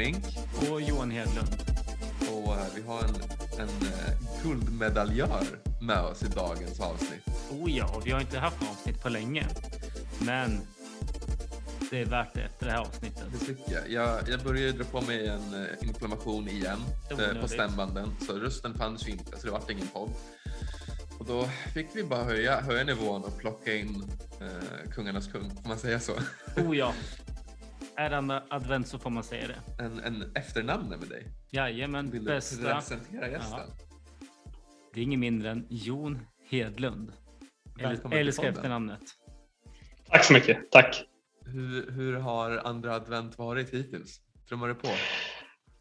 Erik Flink. Och Johan Hedlund. Och eh, vi har en, en eh, guldmedaljör med oss i dagens avsnitt. Oh ja, och vi har inte haft något avsnitt på länge. Men det är värt det efter det här avsnittet. Det tycker jag. Jag, jag började dra på mig en eh, inflammation igen på stämbanden. Så rösten fanns ju inte, så det vart ingen podd. Och då fick vi bara höja, höja nivån och plocka in eh, kungarnas kung, får man säga så? Oh ja. Är andra advent så får man säga det. En, en efternamn med dig. Jajamän, Vill du bästa. presentera gästen? Det är ingen mindre än Jon Hedlund. Välkommen älskar efternamnet. Tack så mycket. Tack. Hur, hur har andra advent varit hittills? Trummar det på?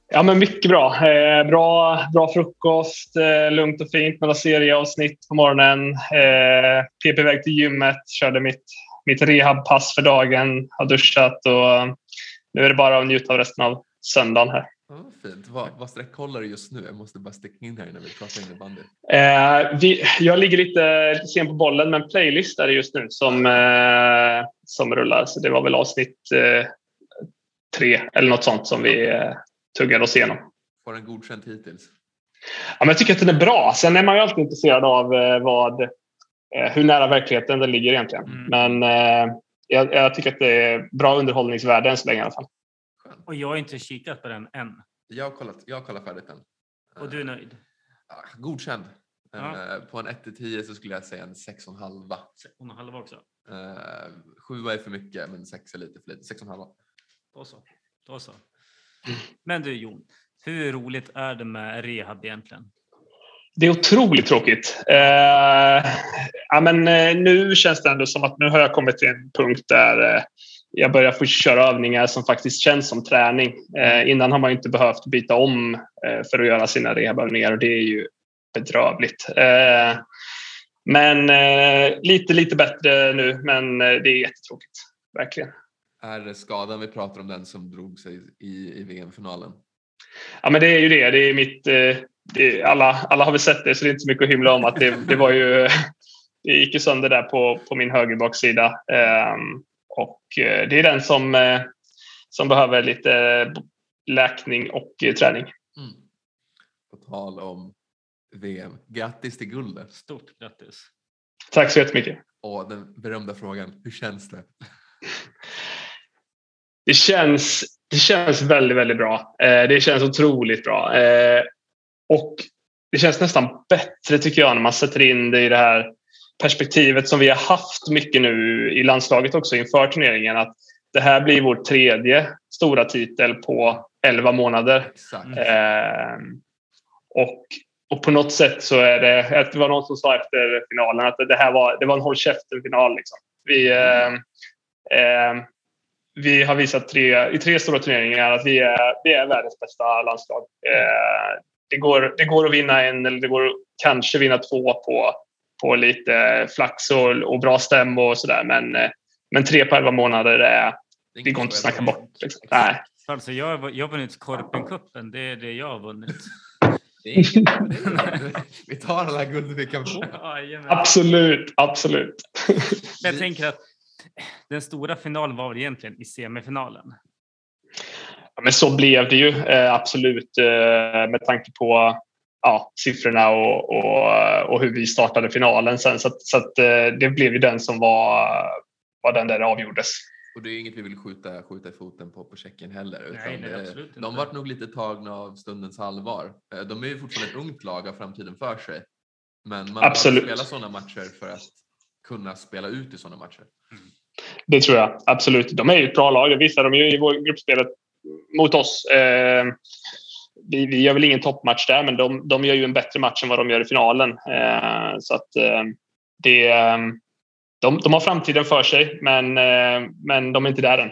Ja, men mycket bra. Eh, bra, bra frukost, eh, lugnt och fint. Några serieavsnitt på morgonen. Eh, PP iväg till gymmet, körde mitt, mitt rehabpass för dagen, har duschat och nu är det bara att njuta av resten av söndagen här. Vad fint. Vad, vad sträckkollar du just nu? Jag måste bara sticka in här när vi pratar innebandy. Eh, vi, jag ligger lite, lite sen på bollen, men playlist är det just nu som, eh, som rullar. Så det var väl avsnitt eh, tre eller något sånt som vi eh, tuggade oss igenom. Får den godkänt hittills? Ja, men jag tycker att den är bra. Sen är man ju alltid intresserad av eh, vad, eh, hur nära verkligheten den ligger egentligen. Mm. Men eh, jag, jag tycker att det är bra underhållningsvärde än så länge i alla fall. Och jag har inte kikat på den än. Jag har kollat, jag har kollat färdigt den. Och du är nöjd? Ah, Godkänd. Ja. Eh, På en 1 till 10 så skulle jag säga en 6,5. Hon har halva också. Uh, 7 är för mycket men 6 är lite för lite. 6,5. Då så. Då så. Men du Jon, hur roligt är det med rehab egentligen? Det är otroligt tråkigt. Eh, ja, men, eh, nu känns det ändå som att nu har jag kommit till en punkt där eh, jag börjar få köra övningar som faktiskt känns som träning. Eh, innan har man inte behövt byta om eh, för att göra sina rehabövningar och det är ju bedrövligt. Men lite, lite bättre nu, men det är jättetråkigt. Verkligen. Är det skadan vi pratar om den som drog sig i, i VM-finalen? Ja, men det är ju det. Det är mitt, det, alla, alla har väl sett det, så det är inte så mycket att hymla om. Att det, det var ju... Det gick ju sönder där på, på min högerbaksida. Ehm, och eh, det är den som, eh, som behöver lite läkning och eh, träning. Mm. På tal om VM. Grattis till guldet. Stort grattis! Tack så jättemycket. Och den berömda frågan, hur känns det? Det känns, det känns väldigt, väldigt bra. Eh, det känns otroligt bra. Och det känns nästan bättre tycker jag när man sätter in det i det här perspektivet som vi har haft mycket nu i landslaget också inför turneringen. Att det här blir vår tredje stora titel på 11 månader. Eh, och, och på något sätt så är det, det var någon som sa efter finalen att det här var, det var en håll käften-final. Liksom. Vi, eh, eh, vi har visat tre, i tre stora turneringar att vi är, vi är världens bästa landslag. Det, går, det går att vinna en eller det går att kanske vinna två på, på lite flax och, och bra stäm och sådär. Men, eh, men tre på elva månader, är, är det går inte att snacka bort. Liksom. Nej. Alltså jag, har- jag har vunnit Korpencupen, det är det jag har vunnit. Det det vi tar alla guld vi kan få. Jajamän. Absolut, absolut. Jag tänker att den stora finalen var väl egentligen i semifinalen. Ja, men så blev det ju eh, absolut eh, med tanke på ja, siffrorna och, och, och hur vi startade finalen sen. Så, att, så att, eh, det blev ju den som var, var den där det avgjordes. Och det är inget vi vill skjuta, skjuta i foten på, på Tjeckien heller. Utan Nej, nej, det, absolut inte. de vart nog lite tagna av stundens allvar. De är ju fortfarande ett ungt lag av framtiden för sig. Men man Absolut. behöver spela sådana matcher för att kunna spela ut i sådana matcher. Det tror jag absolut. De är ju ett bra lag. Det visade de ju i vår gruppspelet mot oss. Eh, vi, vi gör väl ingen toppmatch där, men de, de gör ju en bättre match än vad de gör i finalen. Eh, så att eh, det, eh, de, de har framtiden för sig, men, eh, men de är inte där än.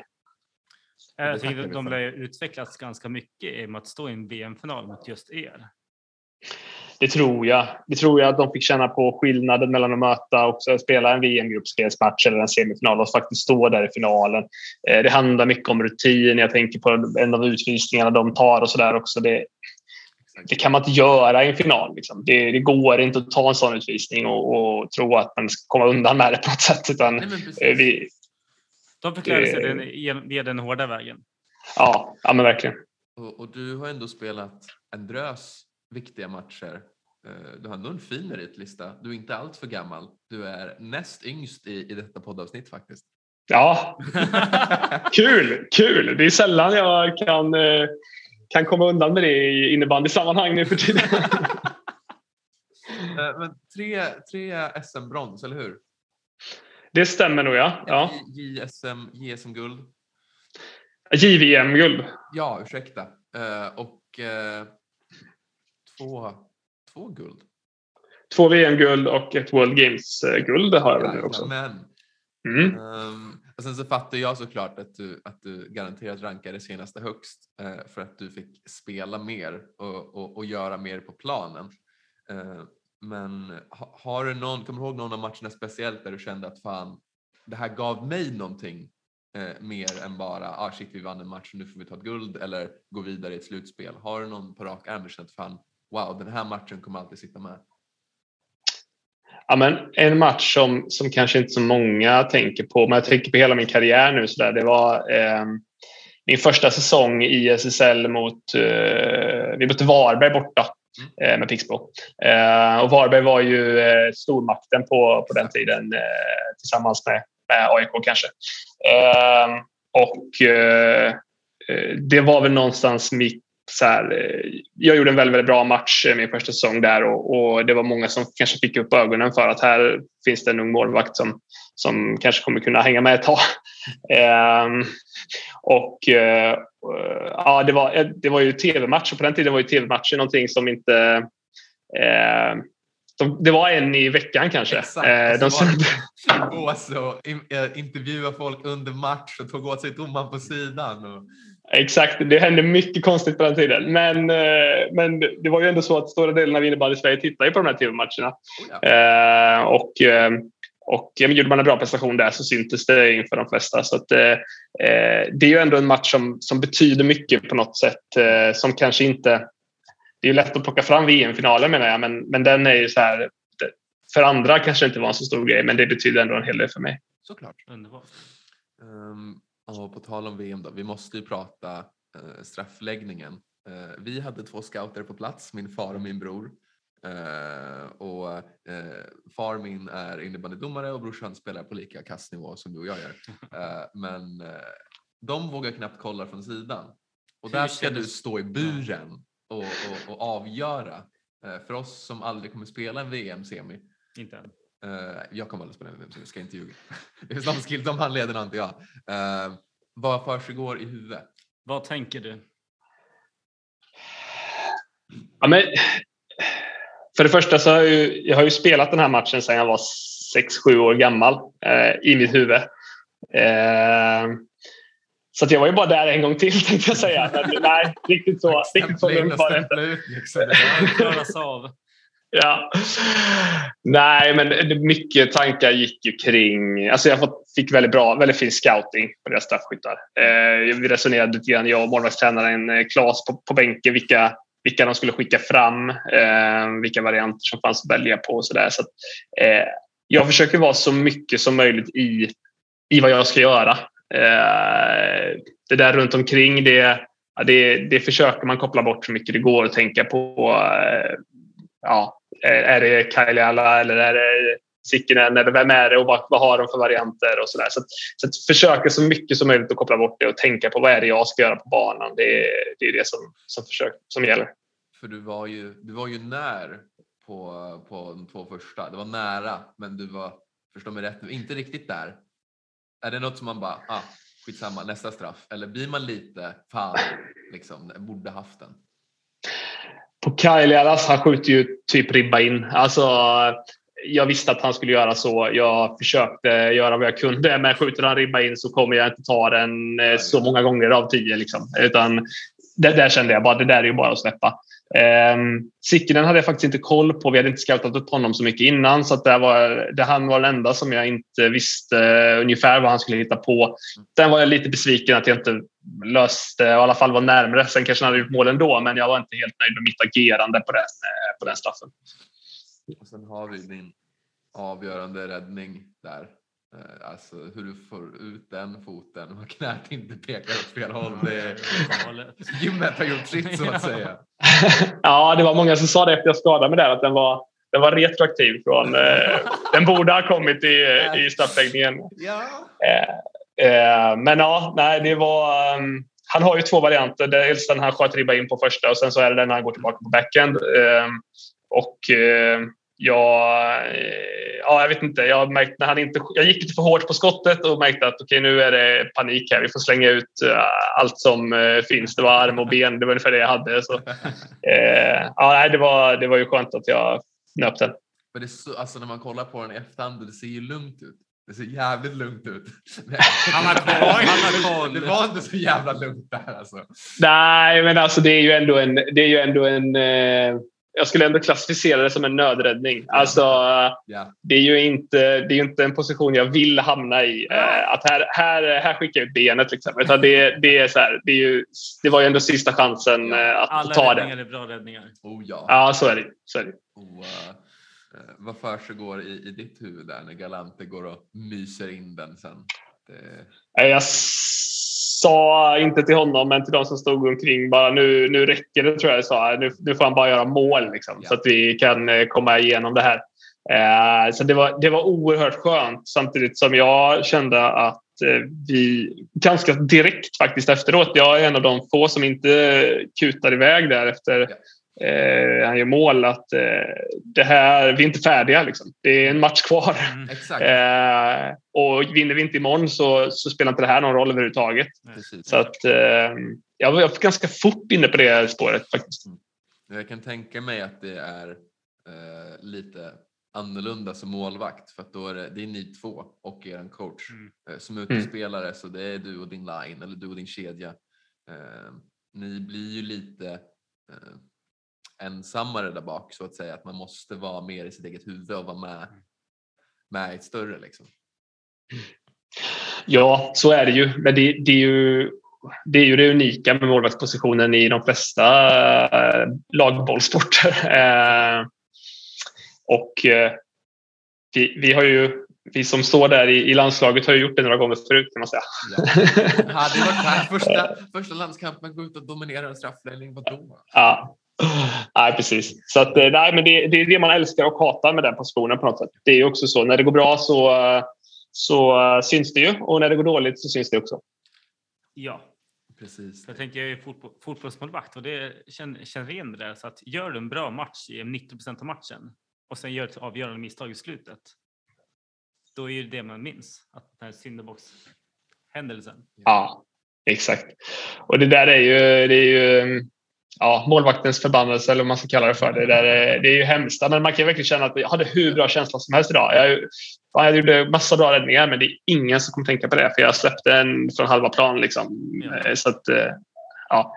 Jag tackar tycker att de ju utvecklats ganska mycket i och med att stå i en VM-final mot just er. Det tror jag. Det tror jag att de fick känna på skillnaden mellan att möta och så spela en VM-gruppspelsmatch eller en semifinal och faktiskt stå där i finalen. Eh, Det handlar mycket om rutin. Jag tänker på en av utvisningarna de tar och så där också. Det, det kan man inte göra i en final. Liksom. Det, det går inte att ta en sån utvisning och, och tro att man ska komma undan med det på något sätt. Utan, Nej, eh, vi, De fick lära sig Eh. den, via den hårda vägen. ja, ja, men verkligen. Och, och, du har ändå spelat en drös viktiga matcher. Eh, du har ändå en fin meritlista. Du är inte allt för gammal. Du är näst yngst i, i detta poddavsnitt faktiskt. Ja, kul, kul. Det är sällan jag kan, eh, kan komma undan med det i innebandysammanhang nu för tiden. Eh, men tre, tre SM-brons, eller hur? Det stämmer nog, ja. ja. JSM, JSM-guld. JVM-guld. Ja, ursäkta. Och två, två guld. Två VM-guld och ett World Games-guld har jag väl nu också. Men. Mm. Um, och sen så fattar jag såklart att du, att du garanterat rankade senaste högst uh, för att du fick spela mer och, och, och göra mer på planen. Men har du någon, kommer du ihåg någon av matcherna speciellt där du kände att fan, det här gav mig någonting eh, mer än bara ah shit vi vann en match nu får vi ta ett guld eller gå vidare i ett slutspel. Har du någon på rak arm att fan wow den här matchen kommer alltid sitta med? Ja, men en match som, som kanske inte så många tänker på, men jag tänker på hela min karriär nu. Så där, det var eh, min första säsong i SSL mot, eh, vi mötte Varberg borta mm. med Pixbo. Eh, och Varberg var ju eh, stormakten på, på den tiden tillsammans med, med AIK kanske. och det var väl någonstans mitt så här, jag gjorde en väldigt, väldigt bra match min första säsong där och, och, det var många som kanske fick upp ögonen för att här finns det en ung målvakt som, som kanske kommer kunna hänga med ett tag. Um, och uh, ja, det var, det var ju tv-matcher. På den tiden var ju tv-matcher någonting som inte uh, de, det var en i veckan kanske. Exakt. Eh, de åt sig och intervjua folk under match och tog åt sig domaren på sidan. Och... Exakt, det hände mycket konstigt på den tiden. Men, eh, men det var ju ändå så att stora delen av innebandy Sverige tittade på de här tv-matcherna. Oh ja. eh, och eh, och ja, gjorde man en bra prestation där så syntes det inför de flesta. Så att, eh, eh, det är ju ändå en match som, som betyder mycket på något sätt. Eh, som kanske inte... Det är lätt att plocka fram VM-finalen menar jag, men, men den är ju så här... För andra kanske det inte var en så stor grej, men det betyder ändå en hel del för mig. Såklart. Underbart. Um, och på tal om VM då, vi måste ju prata uh, straffläggningen. Uh, vi hade två scouter på plats, min far och min bror. Uh, och uh, far min är innebandydomare och brorsan spelar på lika kastnivå som du och jag gör. Uh, men de vågar knappt kolla från sidan. Och där ska du stå i buren och, och, och avgöra. för oss som aldrig kommer spela en VM-semi. Inte än. Jag kommer aldrig spela en VM-semi, ska inte ljuga. de, skill, de handlederna har inte jag. vad försiggår i huvudet? Vad tänker du? Ja, men för det första så har jag, ju, jag har ju spelat den här matchen sedan jag var 6-7 år gammal eh, i mitt huvud. Eh, så att jag var ju bara där en gång till tänkte jag säga. Men nej, riktigt så, riktigt så lugnt var det inte. av. Ja. Nej, men mycket tankar gick ju kring... Alltså jag fick väldigt bra, väldigt fin scouting på deras straffskyttar. Eh, vi resonerade lite grann, jag och målvaktstränaren eh, Klas på, på bänken, vilka vilka de skulle skicka fram, eh, vilka varianter som fanns att välja på och så där. Så att, eh, jag försöker vara så mycket som möjligt i, i vad jag ska göra. Eh, det där runt omkring det, det, det försöker man koppla bort så mycket det går och tänka på. Eh, Ja, är det Kailiala eller är det Sikkinen eller vem är det och vad, vad har de för varianter och sådär. Så, så att försöka så mycket som möjligt att koppla bort det och tänka på vad är det jag ska göra på banan. Det, det är det som, som, försök, som gäller. För du var ju, du var ju när på, på de två första. Det var nära, men du var, förstå mig rätt, inte riktigt där. Är det något som man bara, ah, skitsamma, nästa straff? Eller blir man lite, fan, liksom, borde haft den? På Kailialas, han skjuter ju typ ribba in. Alltså, jag visste att han skulle göra så. Jag försökte göra vad jag kunde, men skjuter han ribba in så kommer jag inte ta den eh, så många gånger av tio. Liksom. Utan det där kände jag bara, det där är ju bara att släppa. Eh, Sikkinen hade jag faktiskt inte koll på. Vi hade inte scoutat upp honom så mycket innan. Så att det var, det, han var den enda som jag inte visste ungefär vad han skulle hitta på. Sen var jag lite besviken att jag inte löste, i alla fall var närmre. Sen kanske han hade gjort mål ändå, men jag var inte helt nöjd med mitt agerande på den, eh, på den straffen. Och sen har vi din avgörande räddning där. Eh, Alltså hur du får ut den foten och knät inte pekar åt fel håll. Det är, gymmet har gjort sitt så att säga. ja, det var många som sa det efter jag skadade mig där att den var, den var retroaktiv från... Eh, den borde ha kommit i, i straffläggningen. Ja. Eh, eh, men ja, nej, det var... Um, han har ju två varianter. Dels den han sköt ribba in på första och sen så är det den han går tillbaka på backhand. Eh, och eh, jag, eh, ja, jag vet inte. Jag märkte när han inte, jag gick lite för hårt på skottet och märkte att okej, nu är det panik här. Vi får slänga ut eh, allt som eh, finns. Det var arm och ben. Det var ungefär det jag hade. Så, eh, ja, nej, det, var, det var ju skönt att jag nöp den. Men det är så, alltså när man kollar på den i efterhand, det ser ju lugnt ut. Det ser jävligt lugnt ut. Han har koll. Det var inte så jävla lugnt där alltså. Nej, men alltså det är ju ändå en... Det är ju ändå en eh, jag skulle ändå klassificera det som en nödräddning. Alltså, Ja. det är ju inte, det är inte en position jag vill hamna i. Eh, att här, här, här skickar jag ut benet. Liksom. Utan det, det, är så här, det, är ju, det var ju ändå sista chansen eh, att Alla ta räddningar det. är bra räddningar. Oh ja. Ja, så är det. Så är det. Eh, eh, vad försiggår i, i ditt huvud där när Galante går och myser in den sen? Det, Jag sa inte till honom, men till de som stod omkring bara nu, nu räcker det tror jag jag sa. Nu, nu får han bara göra mål liksom, Ja. så att vi kan eh, komma igenom det här. Eh, så det var, det var oerhört skönt samtidigt som jag kände att eh, vi ganska direkt faktiskt efteråt. Jag är en av de få som inte kutar iväg där efter eh, han gör mål. Att eh, det här, vi är inte färdiga. Liksom. Det är en match kvar. Mm. exakt. Eh, och vinner vi inte imorgon så, så spelar inte det här någon roll överhuvudtaget. Precis. Så att eh, jag var ganska fort inne på det spåret faktiskt. Jag kan tänka mig att det är eh, lite annorlunda som målvakt för att då är det, det är ni två och er coach. Mm. Eh, som utespelare så det är du och din line eller du och din kedja. Eh, ni blir ju lite ensammare där bak så att säga att man måste vara mer i sitt eget huvud och vara med, med i ett större liksom. Ja, så är det ju. Men det, det, är ju, det är ju det unika med målvaktspositionen i de flesta eh, lagbollsporter. Eh, och eh, vi, vi har ju vi som står där i, i landslaget har ju gjort det några gånger förut kan man säga. Ja. Hade det varit här första, första landskampen, gå ut och dominera en straffläggning, vadå? Ja. Nej, precis. Så att, eh, nej, men det, det är det man älskar och hatar med den positionen på något sätt. Det är ju också så. När det går bra så, eh, så eh, syns det ju och när det går dåligt så syns det också. Ja, Precis. jag tänker jag är fotboll, fotbollsmålvakt och det känner, känner igen det där. Så att gör du en bra match i 90 procent av matchen och sen gör ett avgörande misstag i slutet. Då är det det man minns. Att den här syndabox-händelsen. Ja, exakt. Och det där är ju, det är ju ja, målvaktens förbannelse eller vad man ska kalla det för. Det, där är, det är ju hemskt. Men man kan verkligen känna att jag hade hur bra känsla som helst idag. Jag, ja, jag gjorde massa bra räddningar men det är ingen som kommer tänka på det för jag släppte en från halva plan. Liksom. Ja. Så att, eh, ja.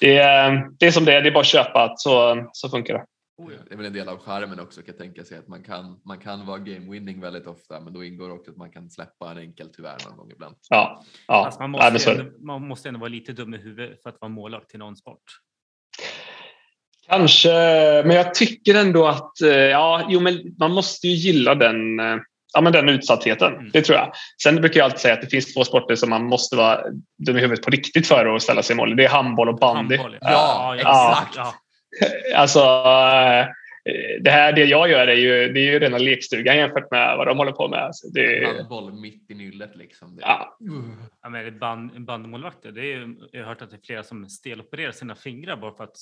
Det är, det är som det är. Det är bara att köpa så, så funkar det. Oh, ja. Det är väl en del av skärmen också kan jag tänka sig att man kan, man kan vara game winning väldigt ofta men då ingår också att man kan släppa en enkel tyvärr någon gång ibland. Ja, ja. Fast man, måste är det. ändå, man måste ändå vara lite dum i huvudet för att vara målvakt till någon sport. Kanske, men jag tycker ändå att eh, ja, jo, men man måste ju gilla den, eh, ja, men den utsattheten. Mm. Det tror jag. Sen brukar jag alltid säga att det finns två sporter som man måste vara dum i huvudet på riktigt för att ställa sig i mål. Det är handboll och bandy. Handboll, Ja, exakt. Ja, Alltså, eh, det här det jag gör är ju, det är ju rena lekstugan jämfört med vad de håller på med. Alltså, det, Handboll mitt i nyllet liksom. Det, ja, ja, men band, bandmålvakter, det är, jag har hört att det är flera som stelopererar sina fingrar bara för att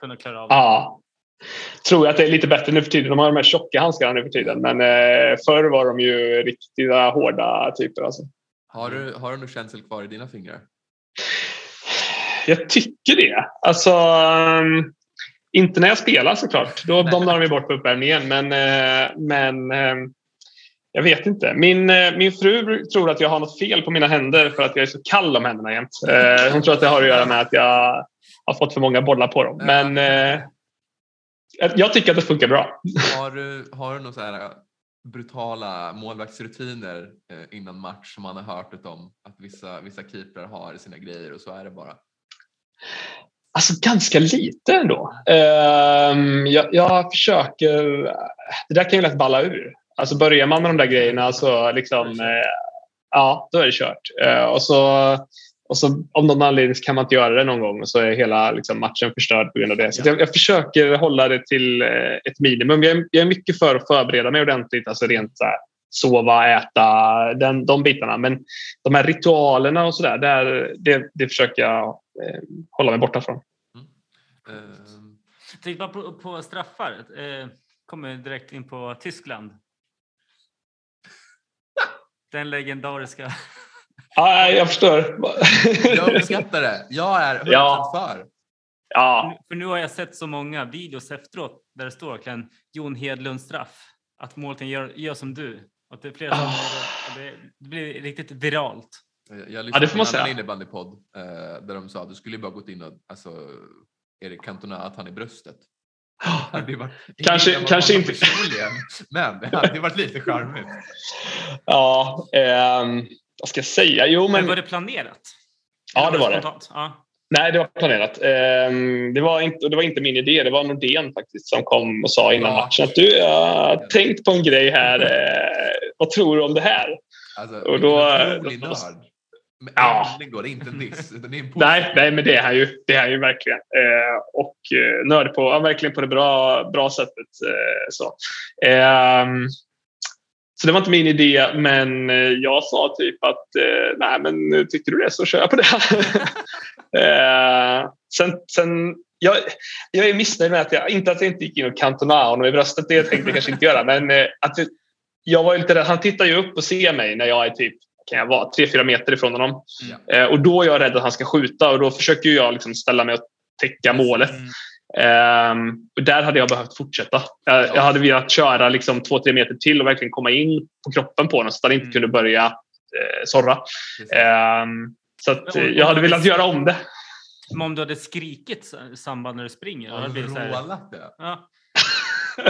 kunna klara av ja. Tror jag att det är lite bättre nu för tiden. De har de här tjocka handskarna nu för tiden. Men eh, förr var de ju riktiga hårda typer. Alltså. Har, du, har du någon känsel kvar i dina fingrar? Jag tycker det. Alltså, um, inte när jag spelar såklart. Då domnar de ju bort på uppvärmningen. Men, eh, men ehm, jag vet inte. Min, eh, min fru tror att jag har något fel på mina händer för att jag är så kall om händerna jämt. Eh, hon tror att det har att göra med att jag har fått för många bollar på dem. Men eh, jag tycker att det funkar bra. Har du, har du några så här brutala målvaktsrutiner eh, innan match som man har hört om att vissa, vissa keeprar har sina grejer och så är det bara? Alltså ganska lite ändå. Ehm, jag, jag försöker... Det där kan ju lätt balla ur. Alltså börjar man med de där grejerna så liksom, eh, ja, då är det kört. Eh, och så, och så om någon anledning kan man inte göra det någon gång och så är hela liksom, matchen förstörd på grund av det. Så Ja. jag, jag försöker hålla det till eh, ett minimum. Jag är, jag är mycket för att förbereda mig ordentligt, alltså rent så här, sova, äta, den, de bitarna. Men de här ritualerna och sådär, där, det, det försöker jag eh, hålla mig borta från. Ehm, Tänk bara på, på straffar. Eh, kommer direkt in på Tyskland. Den legendariska. Ja, jag förstår. jag uppskattar det. Jag är 100% Ja. för. ja, För nu har jag sett så många videos efteråt där det står verkligen Jon Hedlund straff. Att målvakten gör, gör som du. Att det är flera som Ah. det, det, blir riktigt viralt. Jag, Ja, lyssnade det får på man en annan innebandypodd eh, där de sa att du skulle ju bara gått in och alltså, Erik Cantona att han är bröstet. Ju varit, Kanske- kanske inte- Men det hade ju varit lite charmigt. ja ehm, vad ska jag säga? Jo, Men, men var det planerat? Ja, det var det. Ja. Nej, det var planerat. Ehm, det, var inte, det var inte min idé. Det var Nordén faktiskt som kom och sa innan Ja. matchen att du, jag har tänkt på en grej här. Eh, vad tror du om det här? Alltså, Och då- otrolig då- nörd. Men Ja. går det inte en diss, utan det är en Nej, nej, men det är han ju. Det är han ju verkligen. Eh, och eh, nörd på, ja, verkligen på det bra, bra sättet. Eh, så. Ehm, så det var inte min idé, men eh, jag sa typ att eh, nej, men tyckte du det så kör jag på det. eh, sen, sen, jag, jag är missnöjd med att jag inte att jag inte gick in och kantonade honom i bröstet. Det tänkte jag kanske inte göra, men eh, att jag var lite rädd. Han tittar ju upp och ser mig när jag är typ kan jag vara, tre, fyra meter ifrån honom. Eh, och då är jag rädd att han ska skjuta och då försöker jag liksom ställa mig och täcka målet. Och där hade jag behövt fortsätta. Jag, jag hade velat köra liksom två, tre meter till och verkligen komma in på kroppen på honom så att han inte Mm. kunde börja eh, sorra. Ehm, så att, eh, om- jag hade velat göra om det. Men om du hade skrikit i samband när du springer? då hade det blivit så här, Rålat det. ja.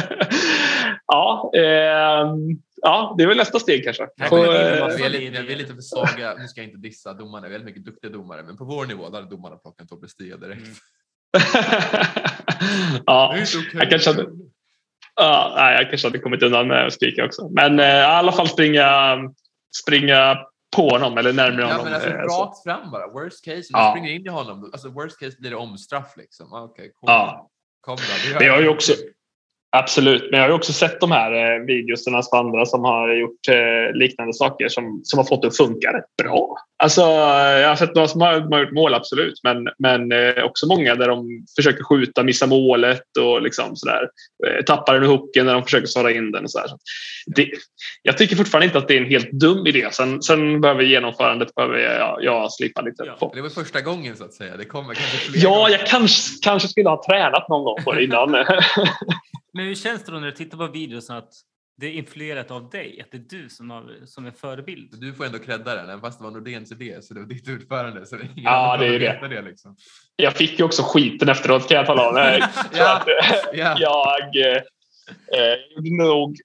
ja, ehm, ja, det är väl nästa steg kanske. Eh, på Vi är, lite, vi är lite för svaga, nu ska jag inte dissa domarna, vi är väldigt mycket duktiga domare, men på vår nivå där hade domarna plockat en Tobbe Stia direkt. Mm. ja, okej. jag kanske hade, ja, nej, jag kanske hade kommit undan med att skrika också. Men eh, i alla fall springa, springa på honom eller närmare Ja, honom. men alltså, eh, så. rakt fram bara. Worst case, om Ja. du springer in i honom, alltså worst case blir det omstraff liksom. Ah, Okej, kom, Ja. kom då. Men jag har ju jag. också, absolut, men jag har ju också sett de här eh, videorna på andra som har gjort eh, liknande saker som, som har fått det att funka rätt bra. Alltså, jag har sett några som har, har gjort mål, absolut, men, men eh, också många där de försöker skjuta, missa målet och liksom sådär. Eh, tappar den i hooken när de försöker svara in den. Och sådär. Så det, jag tycker fortfarande inte att det är en helt dum idé. Sen, sen behöver genomförandet behöver jag, jag slipa lite Ja, på. Det var första gången så att säga. Det kommer kanske fler Ja, gånger. jag kanske, kanske skulle ha tränat någon gång på det innan. Men hur känns det då när du tittar på videos att det är influerat av dig? Att det är du som, har, som är förebild? Du får ändå credda den, även fast det var Nordéns idé så det var ditt utförande. Så ingen Ja, det är behöver det. det liksom. Jag fick ju också skiten efteråt kan jag tala om. Ja. att, eh, Ja. jag eh, eh, gjorde nog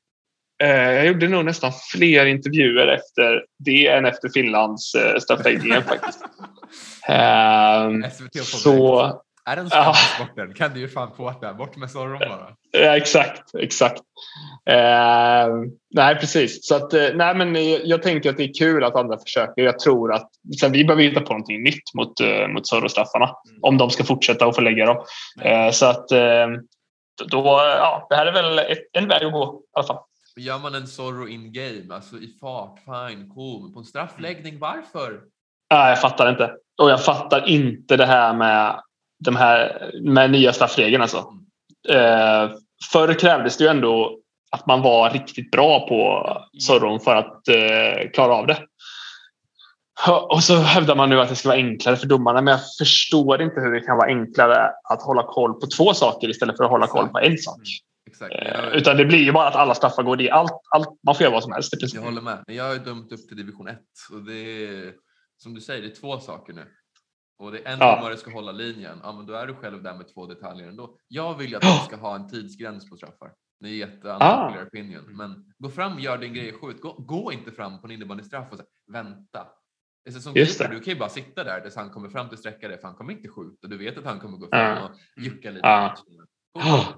eh, jag gjorde nog nästan fler intervjuer efter det än efter Finlands eh, straffläggningen faktiskt. Ehm, SVT och så, Är den Ja. sporten kan du ju fan på det. Bort med Zorron bara. ja, exakt, exakt. Ehm, nej, precis. Så att, eh, nej, men jag, tänker att det är kul att andra försöker. Jag tror att sen vi behöver hitta på någonting nytt mot, eh, mot Zorro-straffarna om de ska fortsätta och få lägga dem. Eh, så att eh, då, ja, det här är väl ett, en väg att gå i alla fall. Gör man en Zorro in game, alltså i fart, fine, cool. På en straffläggning, varför? Nej, jag fattar inte. Och jag fattar inte det här med de här med nya straffregeln. Alltså. Eh, förr krävdes det ju ändå att man var riktigt bra på Zorron för att eh, klara av det. Och så hävdar man nu att det ska vara enklare för domarna, men jag förstår inte hur det kan vara enklare att hålla koll på två saker istället för att hålla koll på en sak. Exakt. Eh, Jag, utan det blir ju bara att alla straffar går dit. Allt, allt, man får göra vad som helst i jag håller med. Men jag har ju dömt upp till division 1 och det är som du säger, det är två saker nu. Och det är en Ja. domare ska hålla linjen. Ja, men då är du själv där med två detaljer ändå. Jag vill ju att man ska ha en tidsgräns på straffar. Det är jätteunpopular Ah. opinion. Men gå fram, gör din grej, skjut. Gå, gå inte fram på en innebandystraff och säg vänta. Det är som Just keeper, det. du kan ju bara sitta där tills han kommer fram till sträcka dig för han kommer inte skjuta. Du vet att han kommer gå fram Ja. och jucka lite. Ja. Gå. Ja.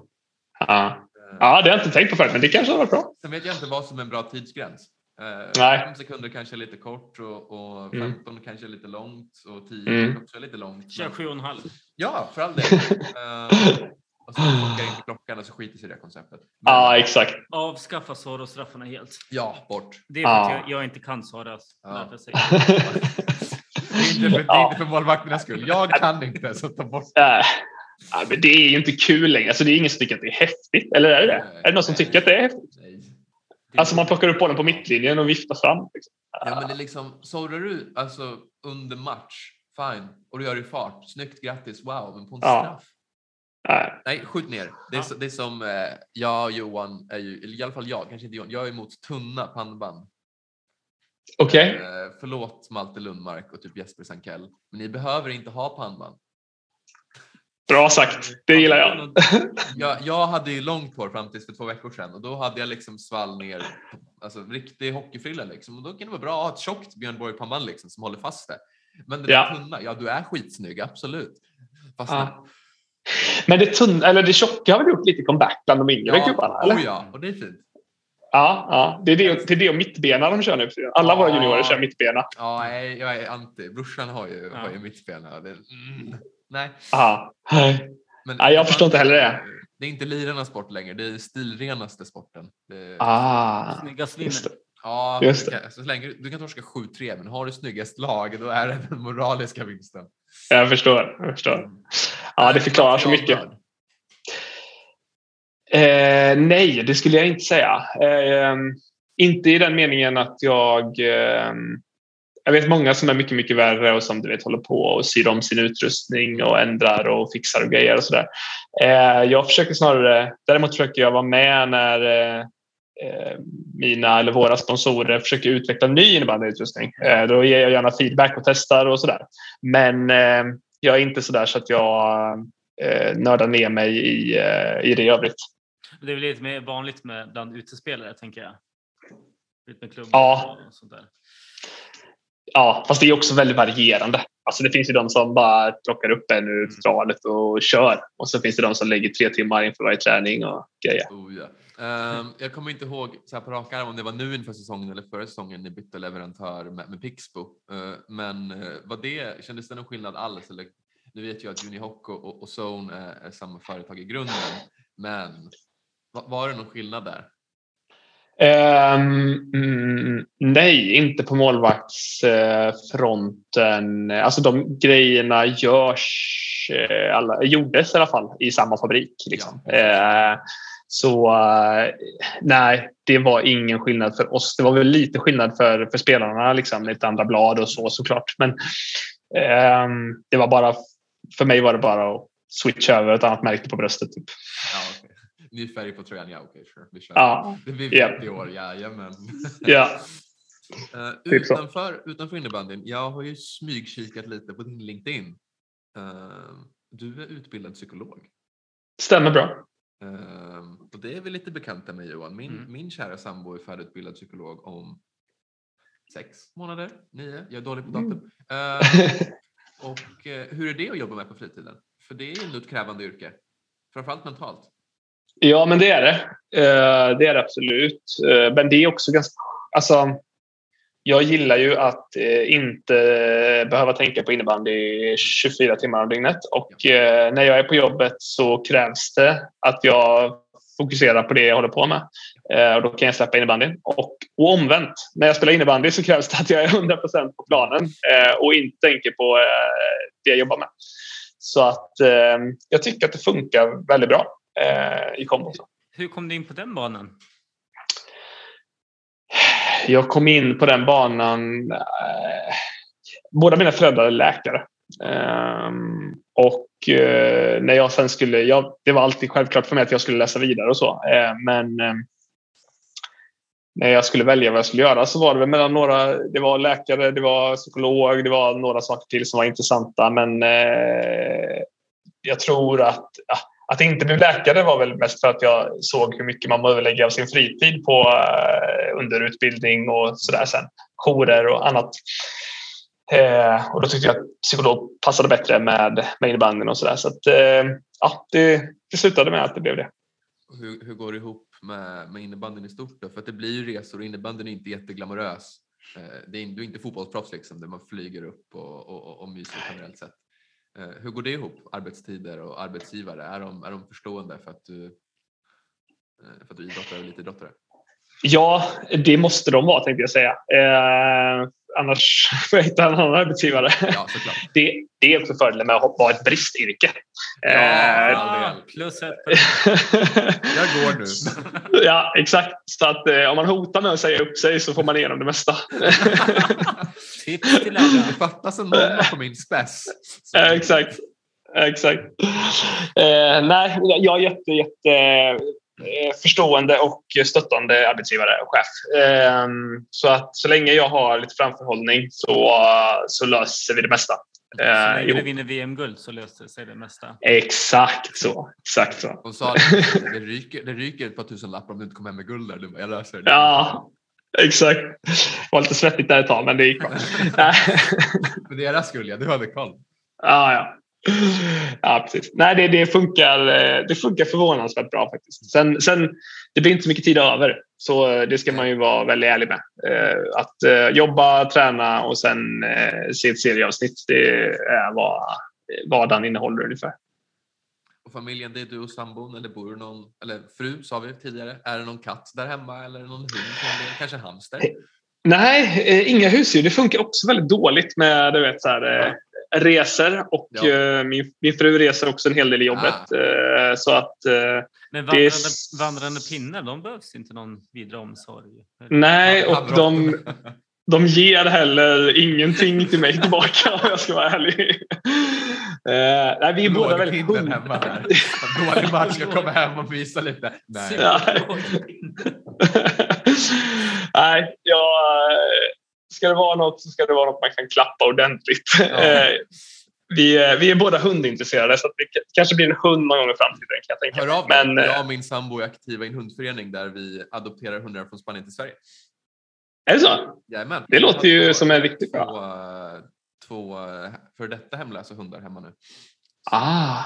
Ja. Ja, det har jag inte tänkt på förut, men det kanske har varit bra. Sen vet jag inte vad som är en bra tidsgräns. Eh, Nej. Fem sekunder kanske är lite kort och, och Mm. 15 kanske är lite långt och 10 Mm. kanske också är lite långt. Kör men- sju och en halv. Ja, för all del. uh, och så funkar inte klockan och så skiter sig i det konceptet. Ja, exakt. Avskaffa Soro-straffarna helt. Ja, bort. Det är för att Ja. jag, jag inte kan jag säger det. Det är inte för, det inte för målvakternas skull. Jag kan inte, så ta bort Äh, ja, men det är ju inte kul längre. Alltså, det är ingen som tycker att det är häftigt. Eller är det det? Är det någon som tycker att det är häftigt? Alltså man plockar upp bollen på mittlinjen och viftar fram. Liksom. Ja, men det är liksom, du alltså under match, fine, och du gör det i fart, snyggt, grattis, wow, men på en Ja. straff. Nej. Nej, skjut ner. Det är, Ja. det är som eh, jag och Johan, är ju, eller i alla fall jag, kanske inte Johan, jag är emot tunna pannband. Okej. Eh, förlåt Malte Lundmark och typ Jesper Sankell, men ni behöver inte ha pannband. Bra sagt. Det gillar jag. Jag, jag hade ju långt hår fram tills för två veckor sedan och då hade jag liksom svall ner, alltså riktig hockeyfrilla liksom. Och då kan det vara bra att ha ett tjockt Björn Borg pannband liksom som håller fast det. Men det Ja. tunna, ja du är skitsnygg, absolut. Fast Ja. Men det, tunn, eller det tjocka har väl gjort lite comeback bland de yngre gubbarna? Eller? oh ja, och det är fint. Ja, ja. Det, är det, det är det och mittbena de kör nu. Alla våra Ja. juniorer kör mittbena. Ja, jag är anti. Brorsan har ju, Ja. har ju mittbena. Det, mm, nej. Aha. Men Nej, jag förstår inte heller det. Det är inte lirarnas sport längre, det är stilrenaste sporten. Det, Ah. Snyggast Just vinner. det. Ja, Just du kan, så länge, du kan torska 7-3, men har du snyggast lag, då är det den moraliska vinsten. Jag förstår. Jag förstår. Ja, det förklarar så mycket. Eh, nej, det skulle jag inte säga. Eh, inte i den meningen att jag... Eh, jag vet många som är mycket, mycket värre och som du vet håller på och syr om sin utrustning och ändrar och fixar och grejer och sådär. Eh, jag försöker snarare... Däremot försöker jag vara med när eh, eh, mina eller våra sponsorer försöker utveckla ny innebandyutrustning. Eh, då ger jag gärna feedback och testar och sådär. Men eh, jag är inte sådär så att jag eh, nördar ner mig i, eh, i det övrigt. Det är väl lite mer vanligt med bland utespelare, tänker jag. Lite med klubbar Ja. och sånt där. Ja, fast det är också väldigt varierande. Alltså det finns ju de som bara plockar upp en ur tralet och kör. Och så finns det de som lägger tre timmar inför varje träning och grejer. Oh, ja. Ehm, jag kommer inte ihåg så här på rak arm om det var nu inför säsongen eller förra säsongen ni bytte leverantör med, med Pixbo. Eh, men uh, var det, kändes det någon skillnad alls? Eller, nu vet jag att Unihoc och, och, och Zone är, är samma företag i grunden, men var, var det någon skillnad där? Mm, nej, inte på målvaktsfronten. Alltså de grejerna görs, eh, alla, gjordes i alla fall i samma fabrik. Liksom. Eh, så eh, nej, det var ingen skillnad för oss. Det var väl lite skillnad för, för spelarna, liksom, lite andra blad och så såklart. Men ehm, det var bara, för mig var det bara att switcha över ett annat märke på bröstet. Typ. Ja, okay. Ny färg på tröjan, ja okej, sure. Vi kör. Ja, Det blir Ja. 50 år, jajamän. ja. Uh, Typ utanför, utanför innebandyn, jag har ju smygkikat lite på din LinkedIn. Uh, du är utbildad psykolog. stämmer bra. Uh, och det är vi lite bekanta med Johan. Min, Mm. min kära sambo är färdigutbildad psykolog om sex månader, nio. Jag är dålig på datum. Uh, och uh, hur är det att jobba med på fritiden? För det är ju ett krävande yrke. Framförallt mentalt. Ja, men det är det. Eh, det är det absolut. Eh, men det är också ganska... Alltså, jag gillar ju att eh, inte behöva tänka på innebandy 24 timmar om dygnet. Och när jag är på jobbet så krävs det att jag fokuserar på det jag håller på med. Eh, Och då kan jag släppa innebandyn. Och, och omvänt, när jag spelar innebandy så krävs det att jag är 100% på planen eh, och inte tänker på eh, det jag jobbar med. Så att eh, jag tycker att det funkar väldigt bra i kombo. Hur kom du in på den banan? Jag kom in på den banan. Eh, båda mina föräldrar är läkare. Ehm, och eh, när jag sen skulle, jag, det var alltid självklart för mig att jag skulle läsa vidare och så. Eh, men eh, när jag skulle välja vad jag skulle göra så var det mellan några, det var läkare, det var psykolog, det var några saker till som var intressanta. Men eh, jag tror att att att inte bli läkare var väl mest för att jag såg hur mycket man behöver lägga av sin fritid på eh, underutbildning och sådär sen. Jourer och annat. Eh, och då tyckte jag att psykolog passade bättre med, med innebandyn och sådär. Så att, eh, ja, det, det slutade med att det blev det. hur, hur går det ihop med, med innebandyn i stort då? För att det blir ju resor och innebandyn är inte jätteglamorös. Eh, det är, du är inte fotbollsproffs liksom där man flyger upp och, och, och myser generellt sett. Eh, hur går det ihop, arbetstider och arbetsgivare? Är de, är de förstående för att du, eh, för att du idrottar och elitidrottare? Ja, det måste de vara tänkte jag säga. Eh, annars får jag hitta en annan arbetsgivare. Ja, det, det är också fördelen med att vara ett bristyrke. Ja, eh, plus ett. jag går nu. ja, exakt. Så att eh, om man hotar med att säga upp sig så får man igenom det mesta. Tips till alla. Det fattas en nolla på min spess. Eh, exakt. Exakt. Eh, nej, jag är jätte, jätte förstående och stöttande arbetsgivare och chef. Ehm, så att så länge jag har lite framförhållning så, så löser vi det mesta. Så länge eh, du vinner VM-guld så löser sig det mesta. Exakt så. Exakt så. Och sa det, det, ryker, det ryker ett par tusen lappar om du inte kommer hem med guld där. Du bara, jag löser det. Ja, exakt. Det var lite svettigt där ett tag, men det gick bra. För deras skull, ja. Du hade koll. Ja, ja ja, precis. Nej, det, det, funkar, eh, det funkar förvånansvärt bra faktiskt. Sen, sen, det blir inte så mycket tid över, så eh, det ska man ju vara väldigt ärlig med. Eh, att jobba, träna och sen se ett serieavsnitt, det är vad vardagen innehåller ungefär. Och familjen, det är du och sambon eller bor du någon, eller fru sa vi tidigare. Är det någon katt där hemma eller någon hund? Kanske hamster? Nej, inga husdjur. Det funkar också väldigt dåligt med du vet, så här, reser och ja. Eh, min, min fru reser också en hel del i jobbet. Ah. Så att, eh, Men vandrande, är... vandrande pinnar, de behövs inte någon vidare omsorg? Nej, och de, de ger heller ingenting till mig tillbaka om jag ska vara ärlig. Uh, nej, vi är båda väldigt hemma här. Dålig match, ska komma hem och visa lite. Nej, nej jag, ska det vara något så ska det vara något man kan klappa ordentligt. Ja. Eh, vi, är, vi är båda hundintresserade så det kanske blir en hund någon gång i framtiden. Kan jag tänka. Hör av Men, jag och eh, min sambo är aktiva i en hundförening där vi adopterar hundar från Spanien till Sverige. Är det så? Jajamän. Det låter ju två, som en riktigt bra. Två, två för detta hemlösa hundar hemma nu. Ah.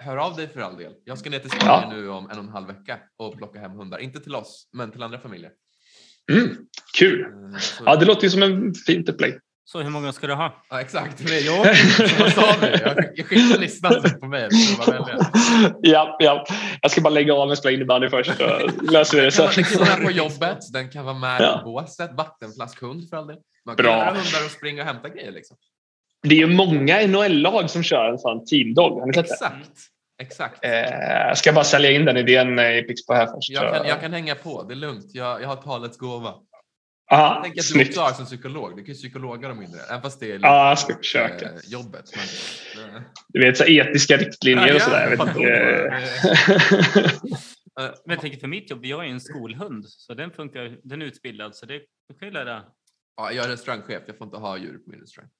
Hör av dig för all del. Jag ska ner till Spanien ja. nu om en och en halv vecka och plocka hem hundar. Inte till oss, men till andra familjer. Mm, kul! Mm, ja, det låter ju som en fint upplägg. Så hur många ska du ha? Ja, exakt, det är jag. Vad sa du? Jag, skickar listan på mig. Ja, ja. Jag ska bara lägga av med spela innebandy först så löser vi det sen. Den kan vara med på jobbet, den kan vara med ja. på båset, vattenflaskhund för all del. Man kan Bra. göra hundar och springa och hämta grejer. Liksom. Det är ju många NHL-lag som kör en sån teamdog. Exakt. Exakt. Eh, jag ska bara sälja in den idén i Pixbo här först. Jag kan, jag kan hänga på, det är lugnt. Jag, jag har talets gåva. Aha, jag tänker att du också har som psykolog. Du kan ju psykologa dem mindre. Även fast det är ja, jag ska försöka. Eh, jobbet. Men, eh. Du vet, så etiska riktlinjer och sådär. Jag, men jag tänker för mitt jobb, jag är en skolhund så den funkar, den är utbildad så det kan ju lära. Ja, jag är restaurangchef, jag får inte ha djur på min restaurang.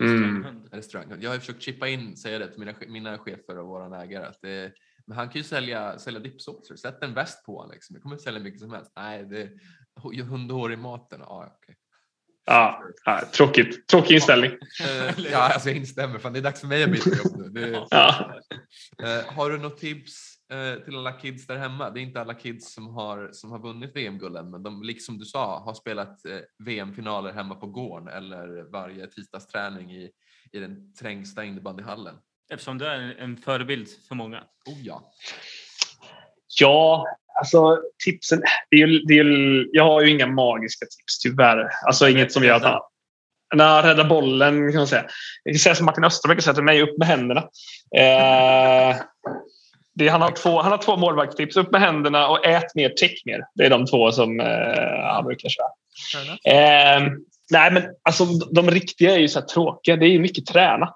Mm. Restaurang. Jag har försökt chippa in, säga det till mina, mina chefer och våran ägare att det, men han kan ju sälja, sälja dipsåser. Sätt en väst på honom. Liksom. Jag kommer sälja mycket som helst. Nej, det är hundhår i maten. Ah, okay. Ja, ja, tråkigt. Tråkig inställning. ja, alltså jag instämmer. Fan, det är dags för mig att byta jobb nu. Det... Ja. Uh, har du något tips till alla kids där hemma? Det är inte alla kids som har, som har vunnit VM-gulden, men de, liksom du sa, har spelat uh, VM-finaler hemma på gården eller varje tisdagsträning i, i den trängsta innebandyhallen. Eftersom du är en förebild för många. Oh ja. Ja, alltså tipsen. Det är, det är, jag har ju inga magiska tips tyvärr. Alltså inget som gör att Nej, rädda bollen kan man säga. Jag kan säga som Martin Österberg säga till mig, upp med händerna. Eh, det, han, har två, han har två målvaktstips. Upp med händerna och ät mer, täck mer. Det är de två som eh, han brukar köra. Eh, nej, men alltså, de riktiga är ju så tråkiga. Det är ju mycket träna.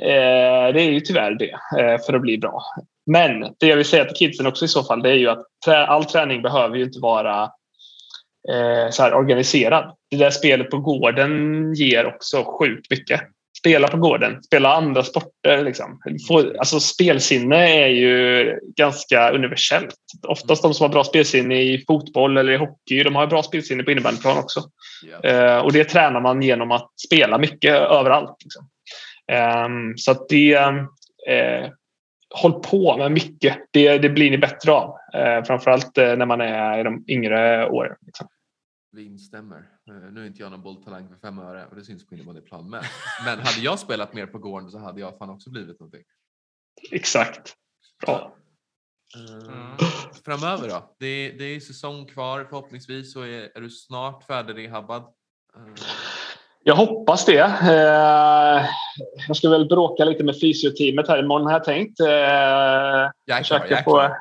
Eh, det är ju tyvärr det eh, för att bli bra. Men det jag vill säga till kidsen också i så fall det är ju att all träning behöver ju inte vara eh, så här organiserad. Det där spelet på gården ger också sjukt mycket. Spela på gården, spela andra sporter. Liksom. Få, alltså spelsinne är ju ganska universellt. Oftast de som har bra spelsinne i fotboll eller i hockey, de har bra spelsinne på innebandyplan också. Yeah. och det tränar man genom att spela mycket överallt. Liksom. Um, så att det, uh, håll på med mycket. Det, det blir ni bättre av. Eh, framförallt eh, när man är i de yngre åren. Liksom. Vi instämmer. Eh, nu är inte jag någon bolltalang för fem öre och det syns på innebandyplan med. Men hade jag spelat mer på gården så hade jag fan också blivit någonting. Exakt. Bra. Uh, framöver då? Det, det är säsong kvar förhoppningsvis så är, är du snart färdigrehabbad. Uh. Jag hoppas det. Jag ska väl bråka lite med fysioteamet här imorgon har jag tänkt. Jag är klar, jag är klar.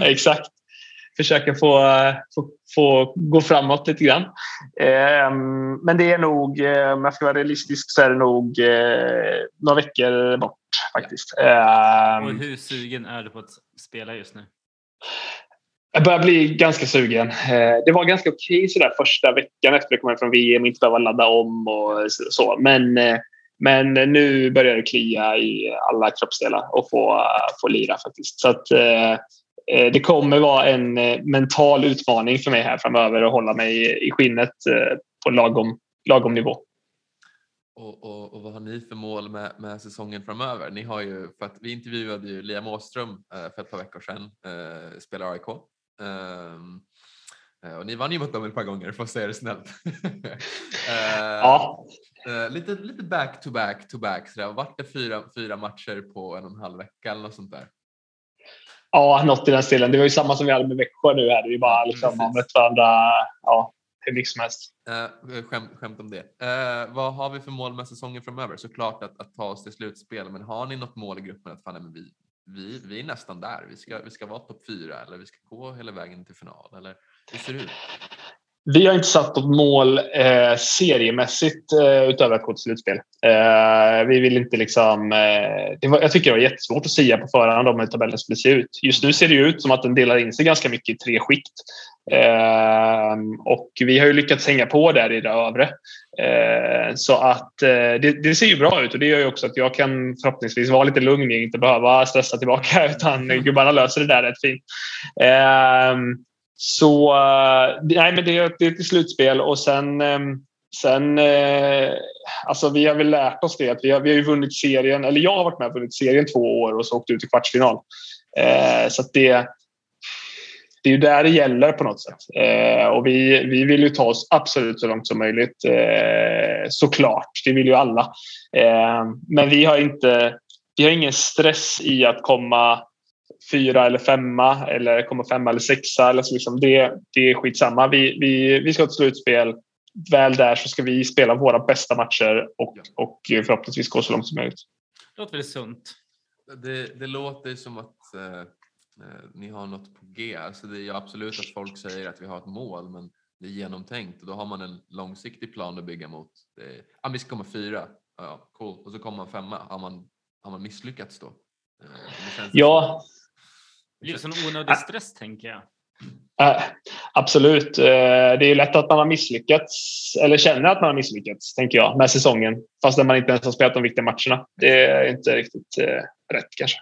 exakt. Försöka få, få, få, gå framåt lite grann. Uh, men det är nog, om jag ska vara realistisk, så är det nog några veckor bort faktiskt. Och hur sugen är du på att spela just nu? Jag börjar bli ganska sugen. Eh, det var ganska okej sådär första veckan efter att komma från VM och inte behöva ladda om och så. Men, eh, men nu börjar det klia i alla kroppsdelar och få, få lira faktiskt. Så att, eh, det kommer vara en mental utmaning för mig här framöver att hålla mig i skinnet på lagom, lagom nivå. Och, och, och, vad har ni för mål med, med säsongen framöver? Ni har ju, för att vi intervjuade ju Liam Åström för ett par veckor sedan, eh, spelar AIK. Um, och ni vann ju mot dem ett par gånger att säga det snällt. ja. Lite, lite back to back to back. Så Vart det fyra, fyra matcher på en och en halv vecka eller något sånt där? Ja, något i den stilen. Det var ju samma som vi hade med Växjö nu. Här. Vi bara liksom har mött varandra ja, hur mycket som helst. Uh, skämt, skämt om det. Uh, vad har vi för mål med säsongen framöver? Såklart att, att ta oss till slutspel, men har ni något mål i gruppen att fan, men vi, vi, vi är nästan där. Vi ska, vi ska vara topp fyra eller vi ska gå hela vägen till final. Eller hur ser det ut? Vi har inte satt något mål eh, seriemässigt eh, utöver att gå till slutspel. Eh, vi vill inte liksom... Eh, var, jag tycker det var jättesvårt att säga på förhand om hur tabellen skulle se ut. Just nu ser det ut som att den delar in sig ganska mycket i tre skikt. Eh, och vi har ju lyckats hänga på där i det övre. Eh, så att det, det, ser ju bra ut och det gör ju också att jag kan förhoppningsvis vara lite lugn och inte behöva stressa tillbaka utan gubbarna löser det där rätt fint. Så eh, nej, men det, är, det är ett slutspel och sen, ehm, sen eh, alltså vi har väl lärt oss det att vi har, vi har ju vunnit serien, eller jag har varit med och vunnit serien två år och så åkt ut i kvartsfinal. Eh, så det, det är ju där det gäller på något sätt. Eh, och vi, vi vill ju ta oss absolut så långt som möjligt. Eh, såklart, det vill ju alla. Eh, men vi har inte vi har ingen stress i att komma fyra eller femma eller komma femma eller sexa. Eller så liksom det, det är skitsamma. Vi, vi, vi ska ha ett slutspel. Väl där så ska vi spela våra bästa matcher och, och förhoppningsvis gå så långt som möjligt. Det låter väldigt sunt. Det, det låter som att eh, eh, ni har något på G. Alltså det är absolut att folk säger att vi har ett mål men det är genomtänkt och då har man en långsiktig plan att bygga mot. Det, ah, vi ska komma fyra, ja, cool. och så kommer man femma. Har man, har man misslyckats då? Eh, ja, det blir som onödig stress tänker jag. Äh, absolut. Eh, det är lätt att man har misslyckats eller känner att man har misslyckats tänker jag med säsongen fastän man inte ens har spelat de viktiga matcherna. Det är inte riktigt eh, rätt kanske.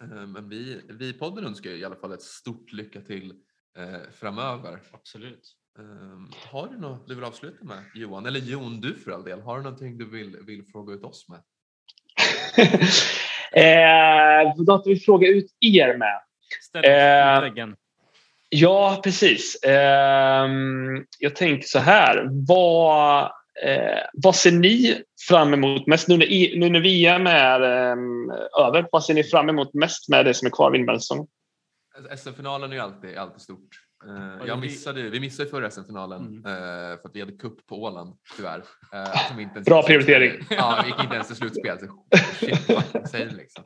Eh, men vi, vi i podden önskar i alla fall ett stort lycka till eh, framöver. Absolut. Um, har du något du vill avsluta med Johan? Eller Jon, du för all del. Har du någonting du vill, vill fråga ut oss med? Eh, vad vi fråga ut er med? Ställ eh. Ja, precis. Eh, jag tänker så här. Vad, eh, vad ser ni fram emot mest nu när, nu när VM är eh, över? Vad ser ni fram emot mest med det som är kvar av innebandysäsongen? SM-finalen är ju alltid, alltid stort. Uh, jag missade, vi missade förra SM-finalen mm. uh, för att vi hade kupp på Åland tyvärr. Uh, som inte ens Bra prioritering. ja, vi gick inte ens till slutspel. Så shit, säger liksom.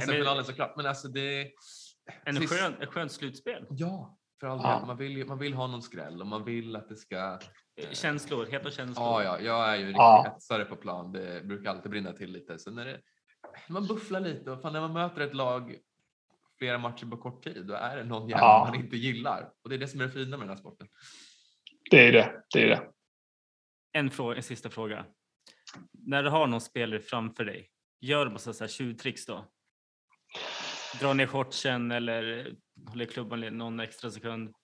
SM-finalen såklart, men alltså det... En skön, ett skönt slutspel. Ja, för all ja. Man, vill, man vill ha någon skräll och man vill att det ska... Känslor, heta känslor. Ja, ja, jag är ju riktigt ja. hetsare på plan. Det brukar alltid brinna till lite. Så när det, man bufflar lite och fan, när man möter ett lag flera matcher på kort tid, då är det någon jävel ja. man inte gillar. Och det är det som är det fina med den här sporten. Det är det. det, är det. En, fråga, en sista fråga. När du har någon spelare framför dig, gör du så här tjuvtricks då? Dra ner shortsen eller håller klubban någon extra sekund?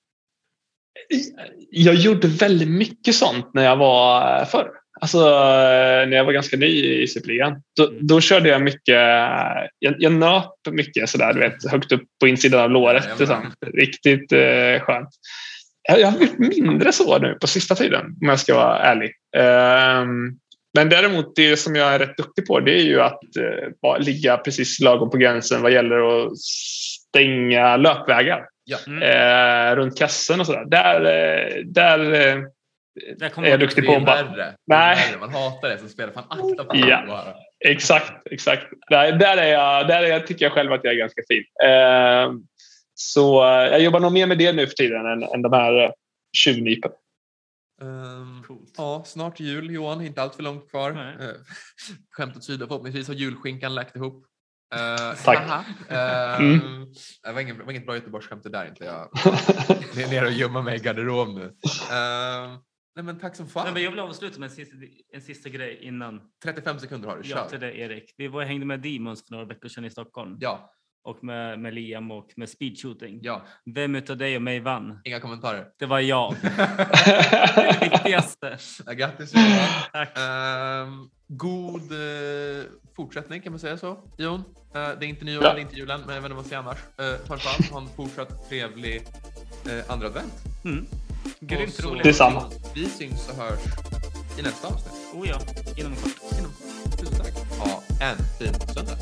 Jag gjorde väldigt mycket sånt när jag var förr. Alltså när jag var ganska ny i Superligan. Då, då körde jag mycket, jag, jag nöp mycket sådär, du vet, högt upp på insidan av låret. Liksom. Riktigt eh, skönt. Jag, har gjort mindre så nu på sista tiden om jag ska vara ärlig. Um, men däremot det som jag är rätt duktig på det är ju att eh, ligga precis lagom på gränsen vad gäller att stänga löpvägar. Ja. Mm. Eh, runt kassen och sådär. Där, eh, där, eh, är jag duktig på att bara... Nej. Man hatar det som spelar. Fan akta på ja. bara. Exakt, exakt. Där, där, är jag, där är jag, tycker jag själv att jag är ganska fin. Eh, så eh, jag jobbar nog mer med det nu för tiden än, än de här tjuvnypen. Um, ja, snart jul Johan, inte allt för långt kvar. Uh, skämt åsido, förhoppningsvis har julskinkan läkt ihop. Uh, Tack. Uh, mm. Det var, inget bra Göteborgsskämt det där inte. Jag är nere och gömmer mig i garderob nu. Uh, nej men tack som fan. Nej, men jag vill avsluta med en sista, en sista grej innan. 35 sekunder har du, kör. Ja, till det Erik. Vi var och hängde med Demons för några veckor sedan i Stockholm. Ja och med, med Liam och med speedshooting. Ja. Vem utav dig och mig vann? Inga kommentarer. Det var jag. det är det viktigaste. Ja, grattis Johan. Tack. Uh, god uh, fortsättning kan man säga så. Jon, uh, det är inte nyår, ja. det är inte julen, men jag vet inte vad säger annars. Uh, ha en fortsatt trevlig uh, andra advent. Mm. Grymt roligt. Detsamma. Vi syns och hörs i nästa avsnitt. Oh ja, inom kort. Inom. Tusen tack. Ha en fin söndag.